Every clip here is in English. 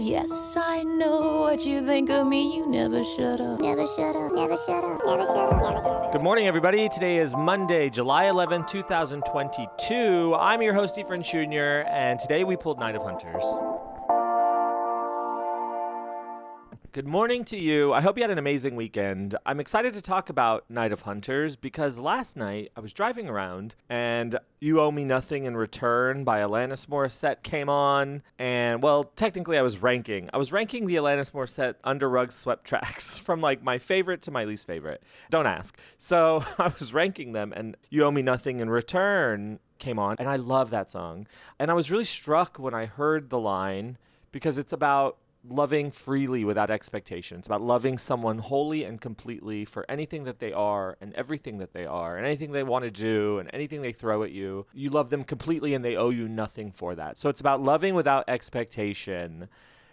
Yes, I know what you think of me. You never shut up. Never shut up, never shut up, never shut up, never shut up. Good morning, everybody. Today is Monday, July 11, 2022. I'm your host, Efren Jr., and today we pulled Night of Hunters. Good morning to you. I hope you had an amazing weekend. I'm excited to talk about Night of Hunters because last night I was driving around and You Owe Me Nothing in Return by Alanis Morissette came on. And well, technically I was ranking. I was ranking the Alanis Morissette Under Rug Swept tracks from like my favorite to my least favorite. Don't ask. So I was ranking them and You Owe Me Nothing in Return came on and I love that song. And I was really struck when I heard the line because it's about loving freely without expectation. It's about loving someone wholly and completely for anything that they are and everything that they are and anything they want to do and anything they throw at you. You love them completely and they owe you nothing for that. So it's about loving without expectation.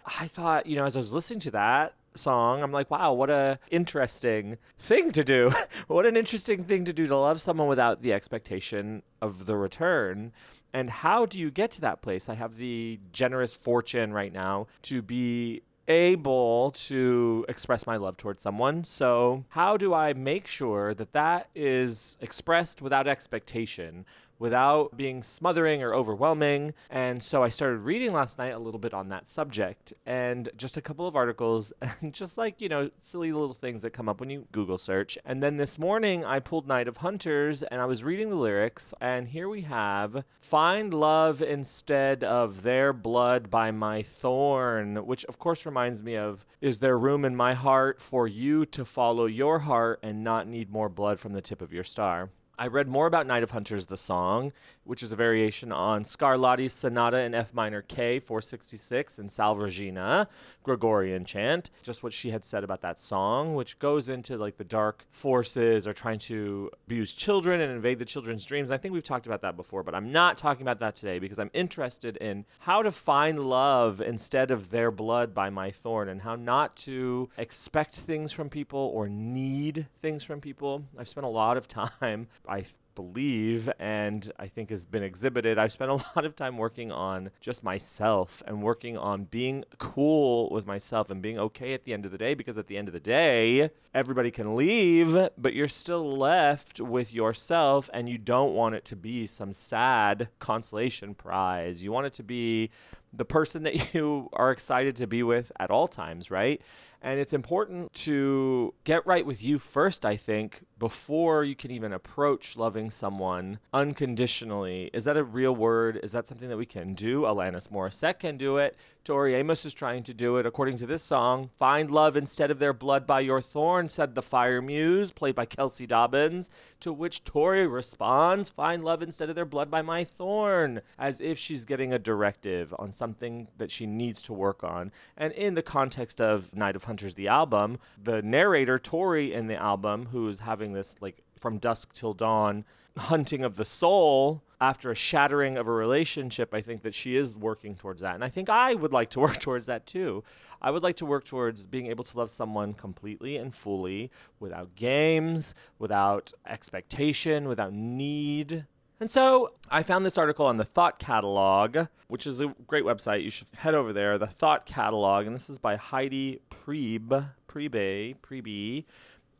I thought, you know, as I was listening to that song, I'm like, wow, what a interesting thing to do. what an interesting thing to do to love someone without the expectation of the return. And how do you get to that place? I have the generous fortune right now to be able to express my love towards someone. So, how do I make sure that that is expressed without expectation, without being smothering or overwhelming? And so, I started reading last night a little bit on that subject and just a couple of articles and just like, you know, silly little things that come up when you Google search. And then this morning, I pulled Night of Hunters and I was reading the lyrics. And here we have Find love instead of their blood by my thorn, which of course reminds me of Is there room in my heart for you to follow your heart and not need more blood from the tip of your star? I read more about Night of Hunters, the song, which is a variation on Scarlatti's Sonata in F minor K 466 and Salve Regina, Gregorian chant. Just what she had said about that song, which goes into like the dark forces are trying to abuse children and invade the children's dreams. I think we've talked about that before, but I'm not talking about that today because I'm interested in how to find love instead of their blood by my thorn and how not to expect things from people or need things from people. I've spent a lot of time I believe and I think has been exhibited. I've spent a lot of time working on just myself and working on being cool with myself and being okay at the end of the day because at the end of the day, everybody can leave, but you're still left with yourself and you don't want it to be some sad consolation prize. You want it to be the person that you are excited to be with at all times, right? And it's important to get right with you first, I think, before you can even approach loving someone unconditionally. Is that a real word? Is that something that we can do? Alanis Morissette can do it. Tori Amos is trying to do it. According to this song, find love instead of their blood by your thorn, said the fire muse, played by Kelsey Dobyns. To which Tori responds, find love instead of their blood by my thorn, as if she's getting a directive on something that she needs to work on. And in the context of Night of Hunters, the album, the narrator, Tori, in the album, who is having this like from dusk till dawn hunting of the soul after a shattering of a relationship, I think that she is working towards that. And I think I would like to work towards that too. I would like to work towards being able to love someone completely and fully without games, without expectation, without need. And so I found this article on the Thought Catalog, which is a great website. You should head over there. The Thought Catalog, and this is by Heidi Priebe, Priebe, Priebe.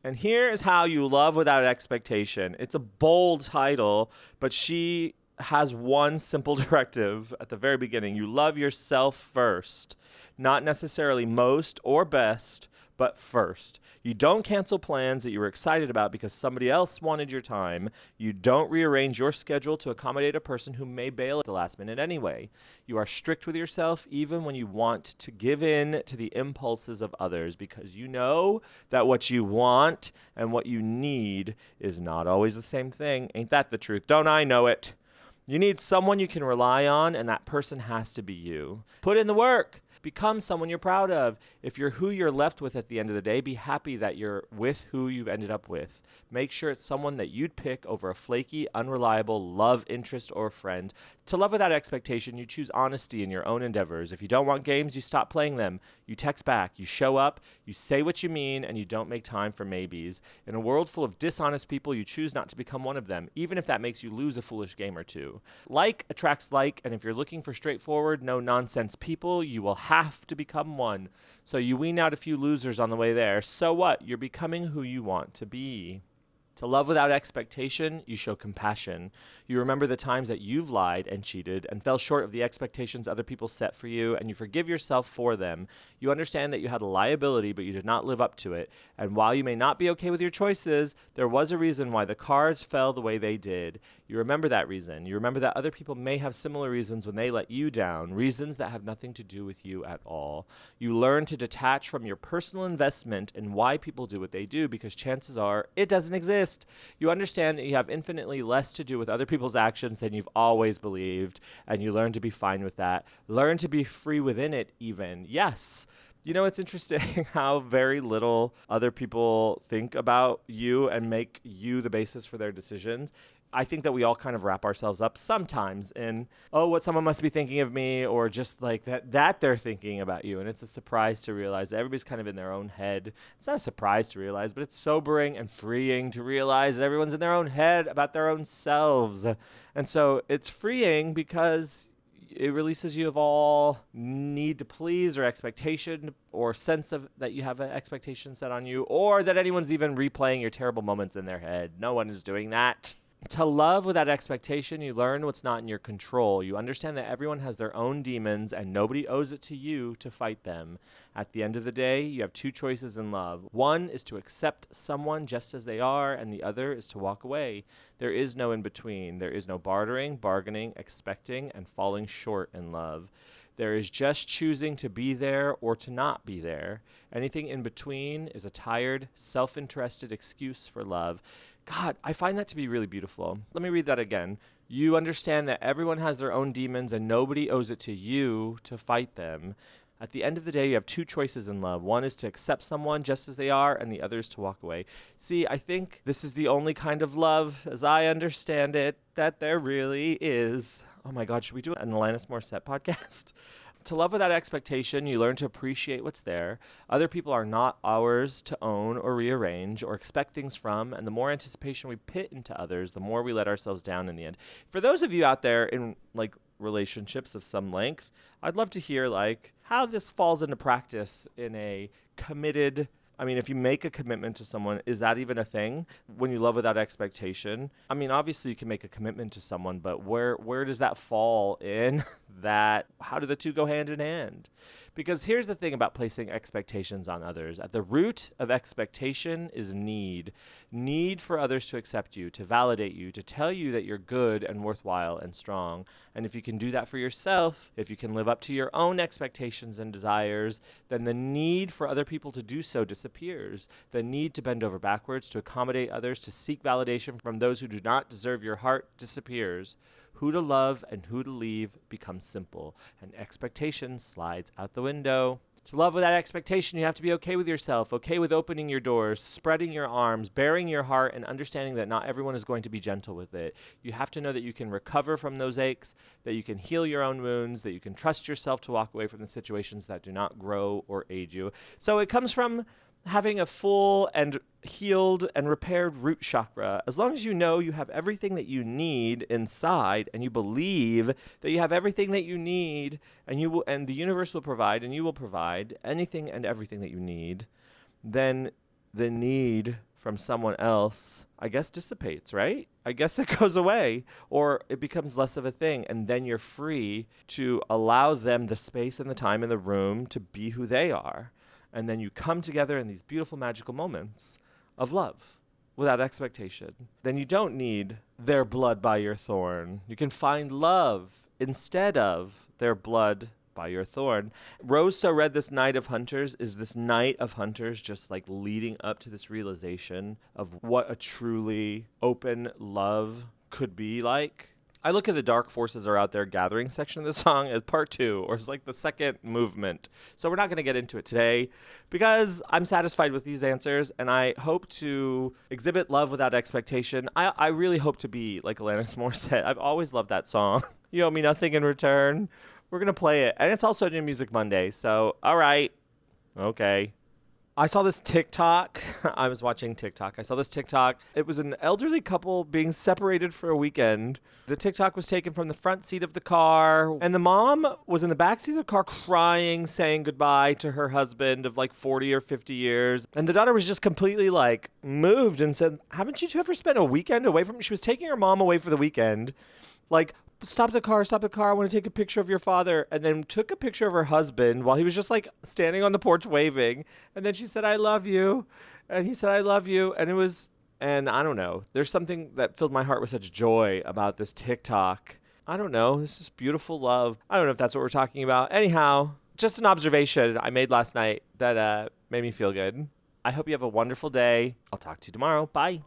And here is how you love without expectation. It's a bold title, but she has one simple directive at the very beginning. You love yourself first, not necessarily most or best, but first. You don't cancel plans that you were excited about because somebody else wanted your time. You don't rearrange your schedule to accommodate a person who may bail at the last minute anyway. You are strict with yourself even when you want to give in to the impulses of others because you know that what you want and what you need is not always the same thing. Ain't that the truth? Don't I know it? You need someone you can rely on, and that person has to be you. Put in the work. Become someone you're proud of. If you're who you're left with at the end of the day, be happy that you're with who you've ended up with. Make sure it's someone that you'd pick over a flaky, unreliable love interest or friend. To love without expectation, you choose honesty in your own endeavors. If you don't want games, you stop playing them. You text back, you show up, you say what you mean, and you don't make time for maybes. In a world full of dishonest people, you choose not to become one of them, even if that makes you lose a foolish game or two. Like attracts like, and if you're looking for straightforward, no nonsense people, you will have to become one. So you wean out a few losers on the way there. So what? You're becoming who you want to be. To love without expectation, you show compassion. You remember the times that you've lied and cheated and fell short of the expectations other people set for you, and you forgive yourself for them. You understand that you had a liability, but you did not live up to it. And while you may not be okay with your choices, there was a reason why the cards fell the way they did. You remember that reason. You remember that other people may have similar reasons when they let you down, reasons that have nothing to do with you at all. You learn to detach from your personal investment in why people do what they do because chances are it doesn't exist. You understand that you have infinitely less to do with other people's actions than you've always believed, and you learn to be fine with that. Learn to be free within it, even. Yes. You know, it's interesting how very little other people think about you and make you the basis for their decisions. I think that we all kind of wrap ourselves up sometimes in, oh, what someone must be thinking of me, or just like that that they're thinking about you. And it's a surprise to realize that everybody's kind of in their own head. It's not a surprise to realize, but it's sobering and freeing to realize that everyone's in their own head about their own selves. And so it's freeing because it releases you of all need to please or expectation or sense of that you have an expectation set on you or that anyone's even replaying your terrible moments in their head. No one is doing that to love without expectation, you learn what's not in your control. You understand that everyone has their own demons and nobody owes it to you to fight them. At the end of the day, you have two choices in love. One is to accept someone just as they are, and the other is to walk away. There is no in between. There is no bartering, bargaining, expecting, and falling short in love. There is just choosing to be there or to not be there. Anything in between is a tired, self interested excuse for love. God, I find that to be really beautiful. Let me read that again. You understand that everyone has their own demons and nobody owes it to you to fight them. At the end of the day, you have two choices in love. One is to accept someone just as they are, and the other is to walk away. See, I think this is the only kind of love, as I understand it, that there really is. Oh my God, should we do an Alanis Morissette podcast? To love without expectation, you learn to appreciate what's there. Other people are not ours to own or rearrange or expect things from, and the more anticipation we pit into others, the more we let ourselves down in the end. For those of you out there in like relationships of some length, I'd love to hear like how this falls into practice in a committed I mean, if you make a commitment to someone, is that even a thing when you love without expectation? I mean, obviously you can make a commitment to someone, but where where does that fall in that how do the two go hand in hand? Because here's the thing about placing expectations on others. At the root of expectation is need. Need for others to accept you, to validate you, to tell you that you're good and worthwhile and strong. And if you can do that for yourself, if you can live up to your own expectations and desires, then the need for other people to do so disappears. The need to bend over backwards, to accommodate others, to seek validation from those who do not deserve your heart disappears. Who to love and who to leave becomes simple, and expectation slides out the window. To love without expectation, you have to be okay with yourself, okay with opening your doors, spreading your arms, baring your heart, and understanding that not everyone is going to be gentle with it. You have to know that you can recover from those aches, that you can heal your own wounds, that you can trust yourself to walk away from the situations that do not grow or aid you. So it comes from having a full and healed and repaired root chakra, as long as you know you have everything that you need inside and you believe that you have everything that you need and you will and the universe will provide and you will provide anything and everything that you need, then the need from someone else, I guess dissipates, right? I guess it goes away or it becomes less of a thing and then you're free to allow them the space and the time in the room to be who they are and then you come together in these beautiful magical moments of love without expectation. Then you don't need their blood by your thorn. You can find love instead of their blood by your thorn. Rose So Red, this Night of Hunters, is this night of hunters just like leading up to this realization of what a truly open love could be like I look at the dark forces are out there gathering section of the song as part two, or as like the second movement. So we're not going to get into it today because I'm satisfied with these answers and I hope to exhibit love without expectation. I, I really hope to be like Alanis Morissette. I've always loved that song. you owe me nothing in return. We're going to play it. And it's also New Music Monday. So, all right. Okay. I saw this TikTok. I was watching TikTok. I saw this TikTok. It was an elderly couple being separated for a weekend. The TikTok was taken from the front seat of the car, and the mom was in the back seat of the car crying, saying goodbye to her husband of like 40 or 50 years. And the daughter was just completely like moved and said, Haven't you two ever spent a weekend away from? She was taking her mom away for the weekend. Like, stop the car, stop the car. I want to take a picture of your father. And then took a picture of her husband while he was just like standing on the porch waving. And then she said, I love you. And he said, I love you. And it was, and I don't know, there's something that filled my heart with such joy about this TikTok. I don't know. This is beautiful love. I don't know if that's what we're talking about. Anyhow, just an observation I made last night that uh, made me feel good. I hope you have a wonderful day. I'll talk to you tomorrow. Bye.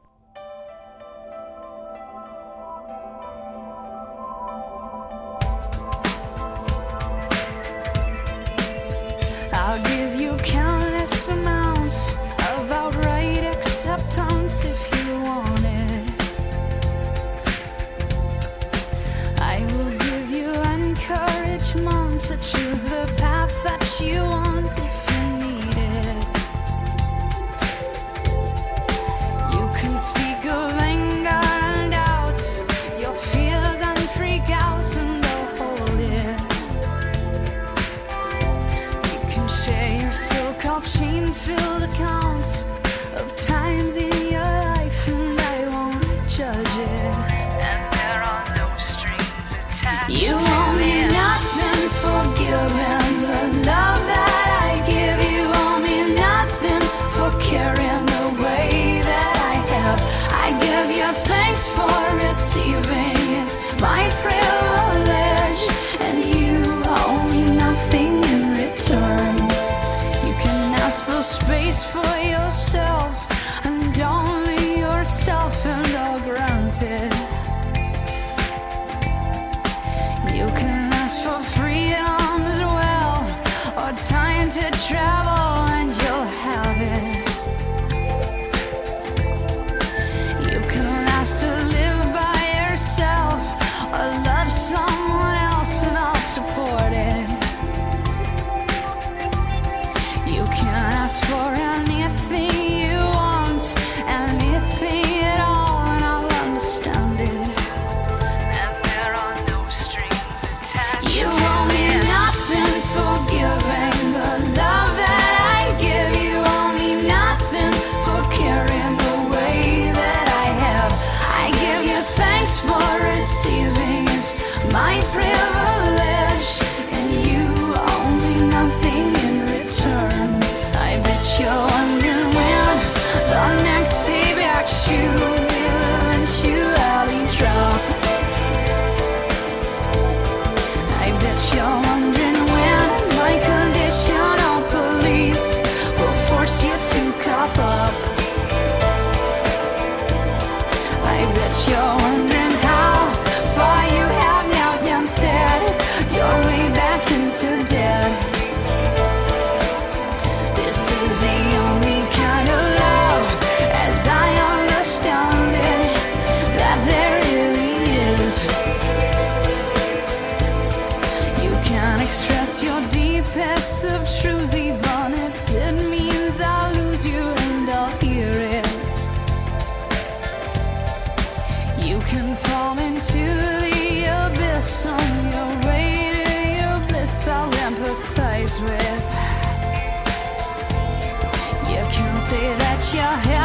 For yourself and only say that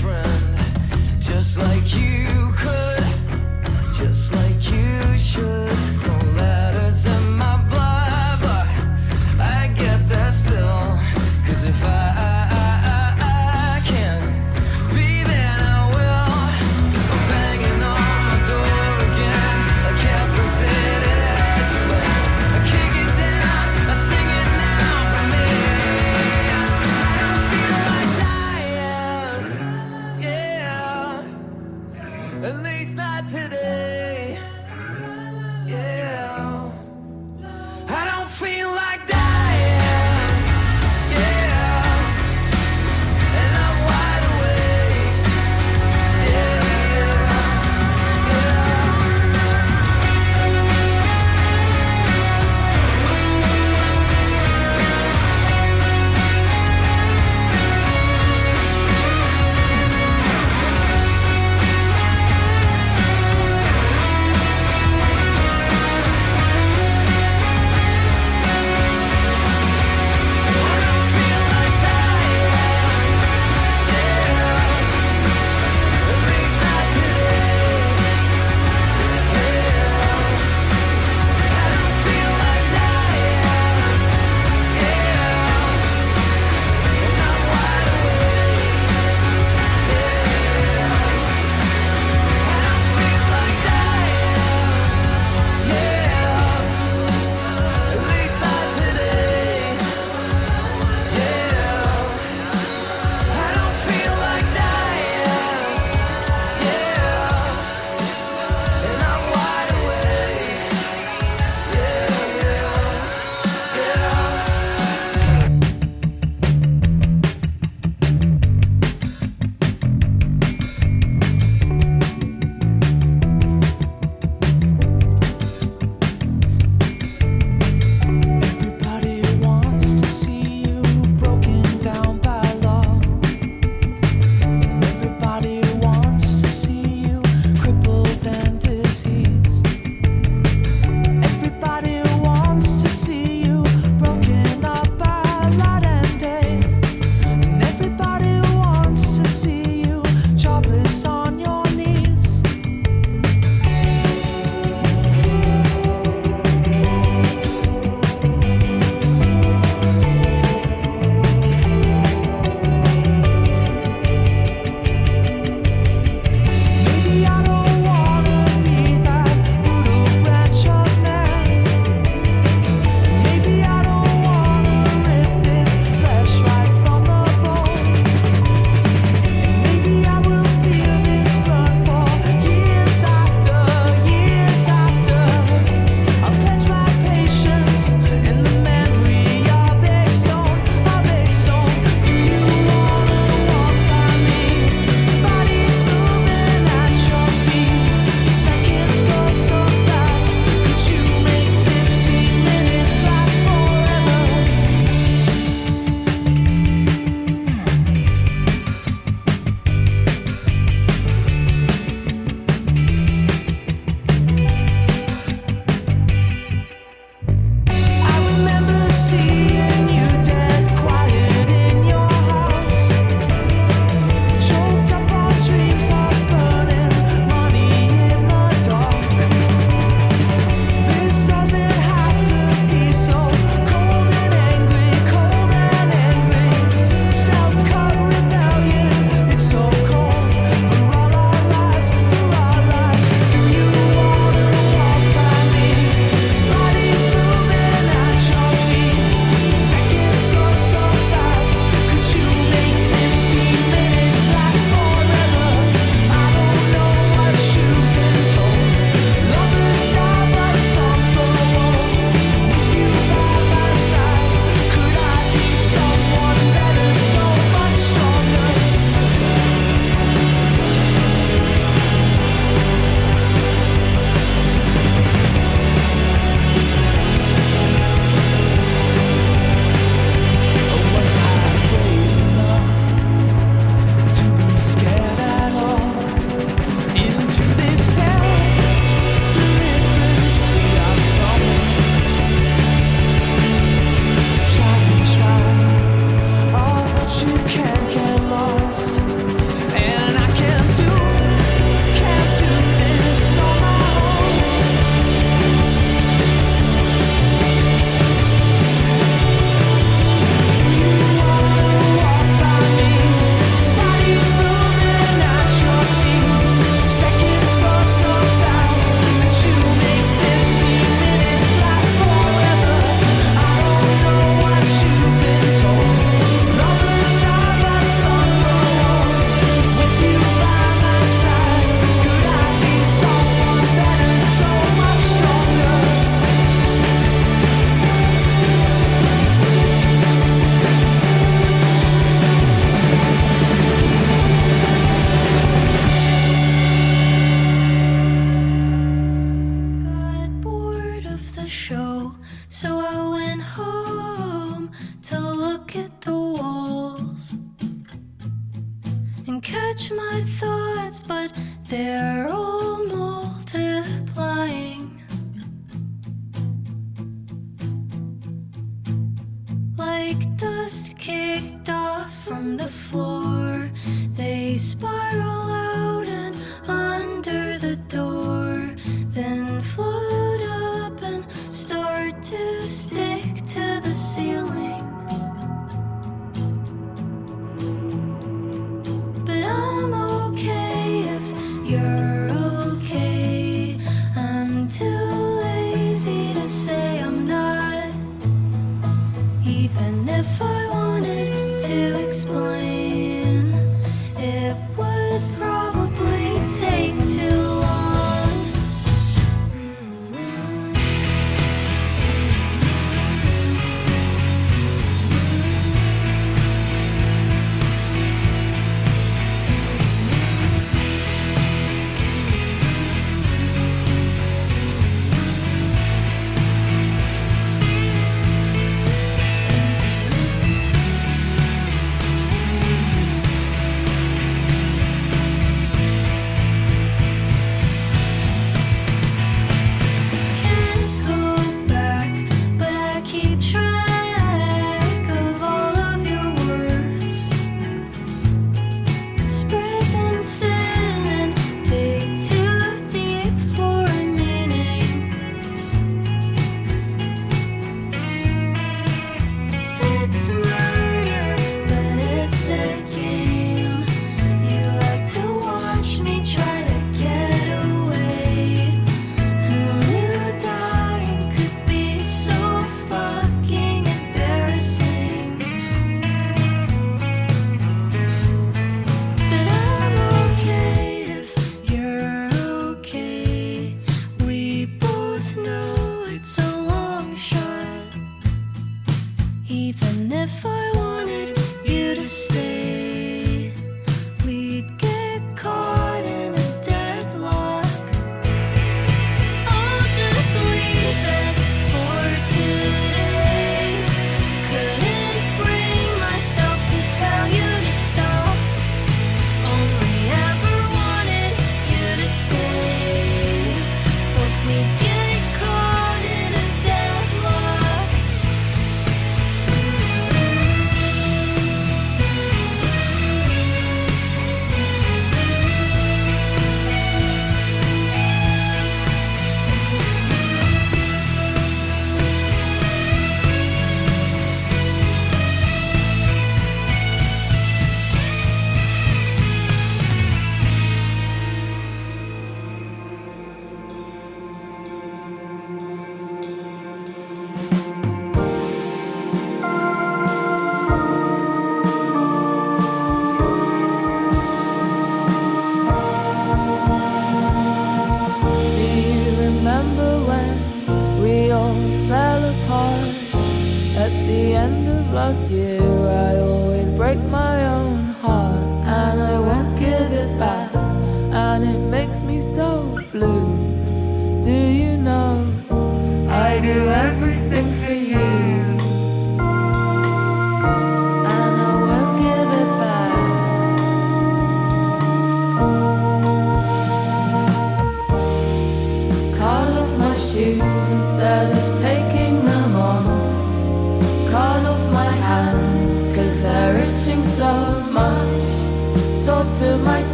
friend, just like you could, just like.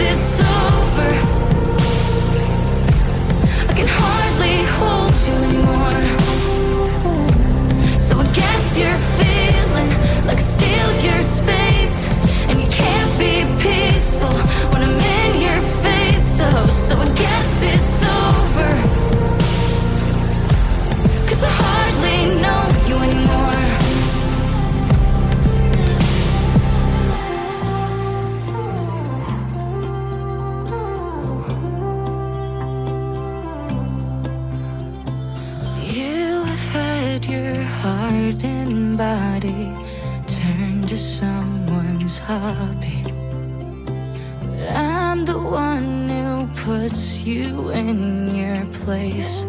it's so copy. But I'm the one who puts you in your place.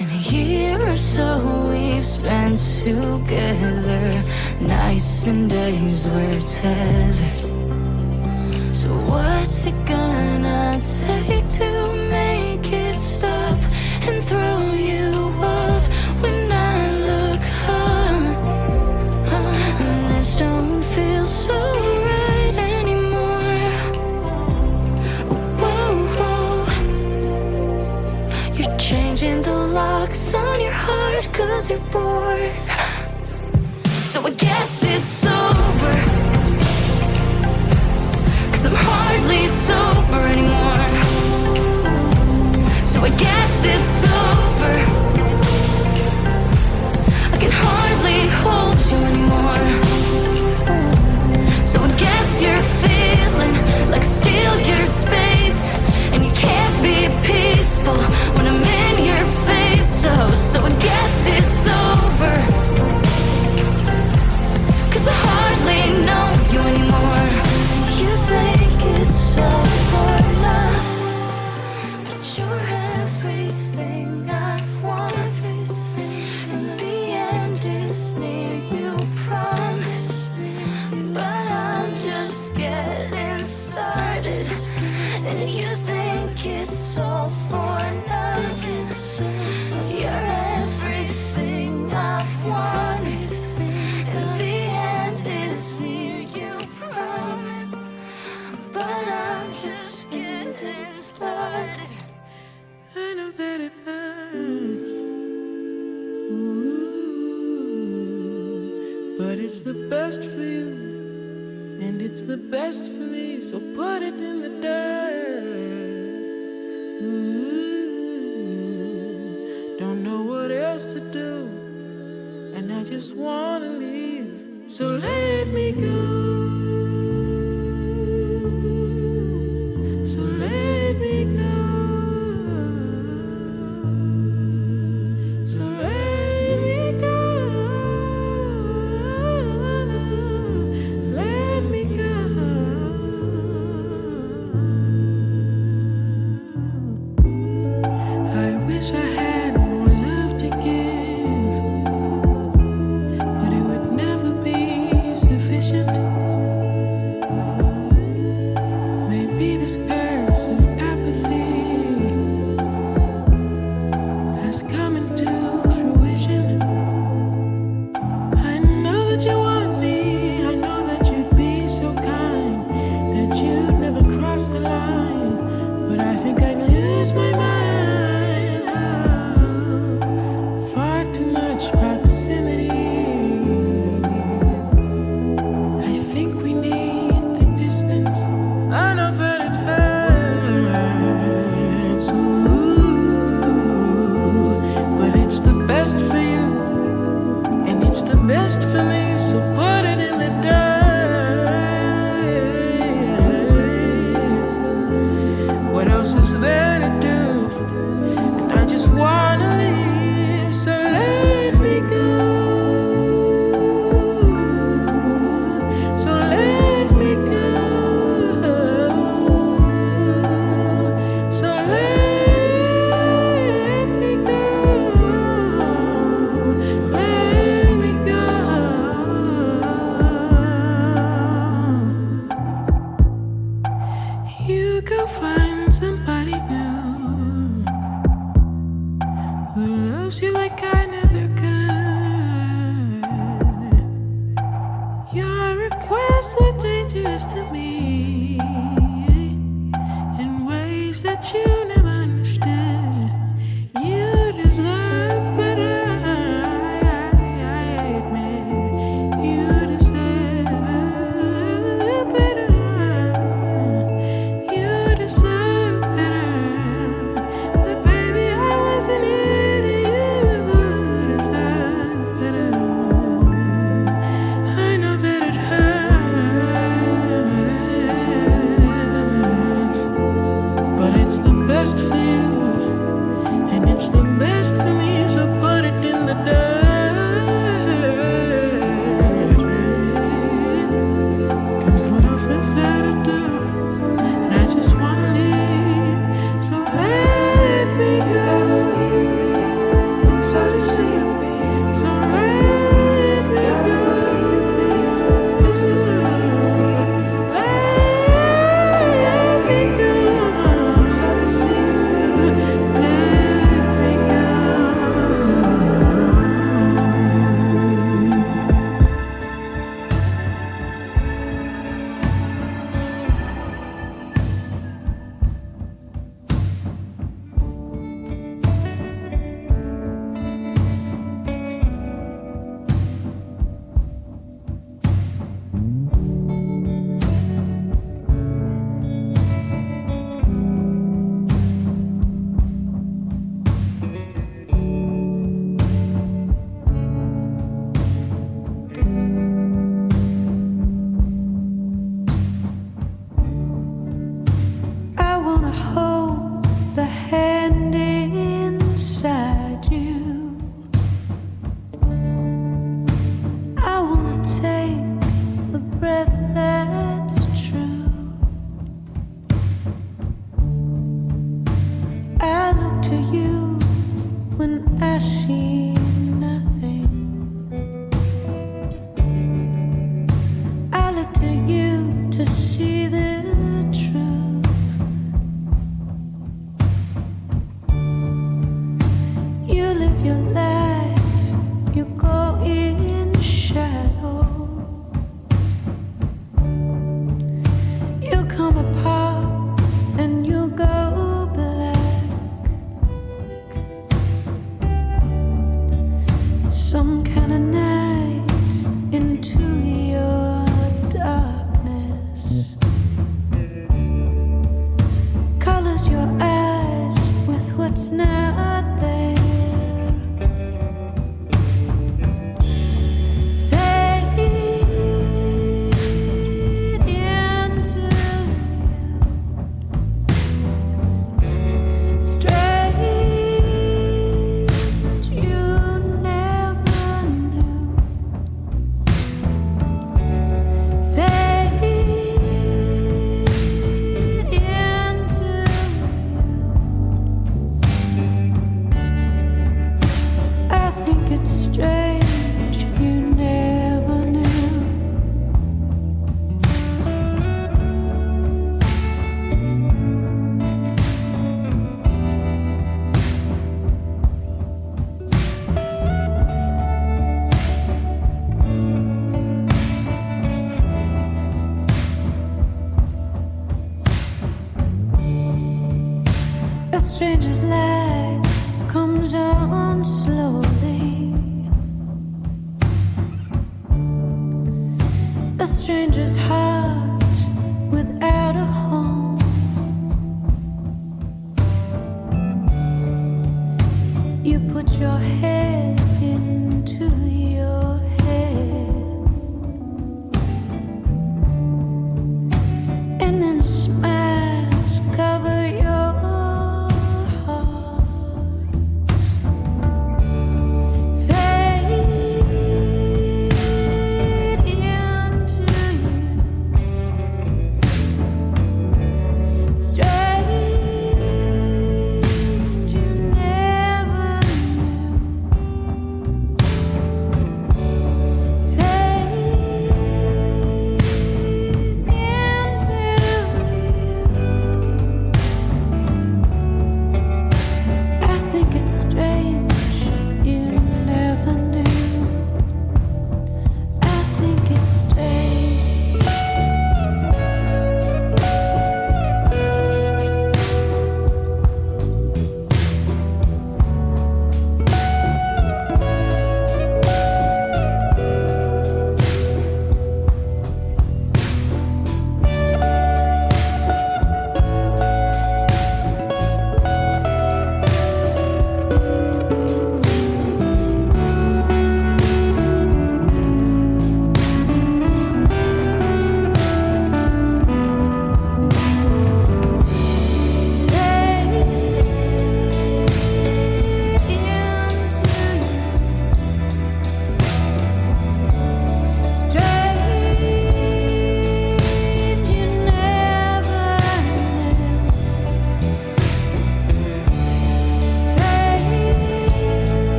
In a year or so we've spent together, nights and days we're tethered. So what's it gonna take to make? was you born?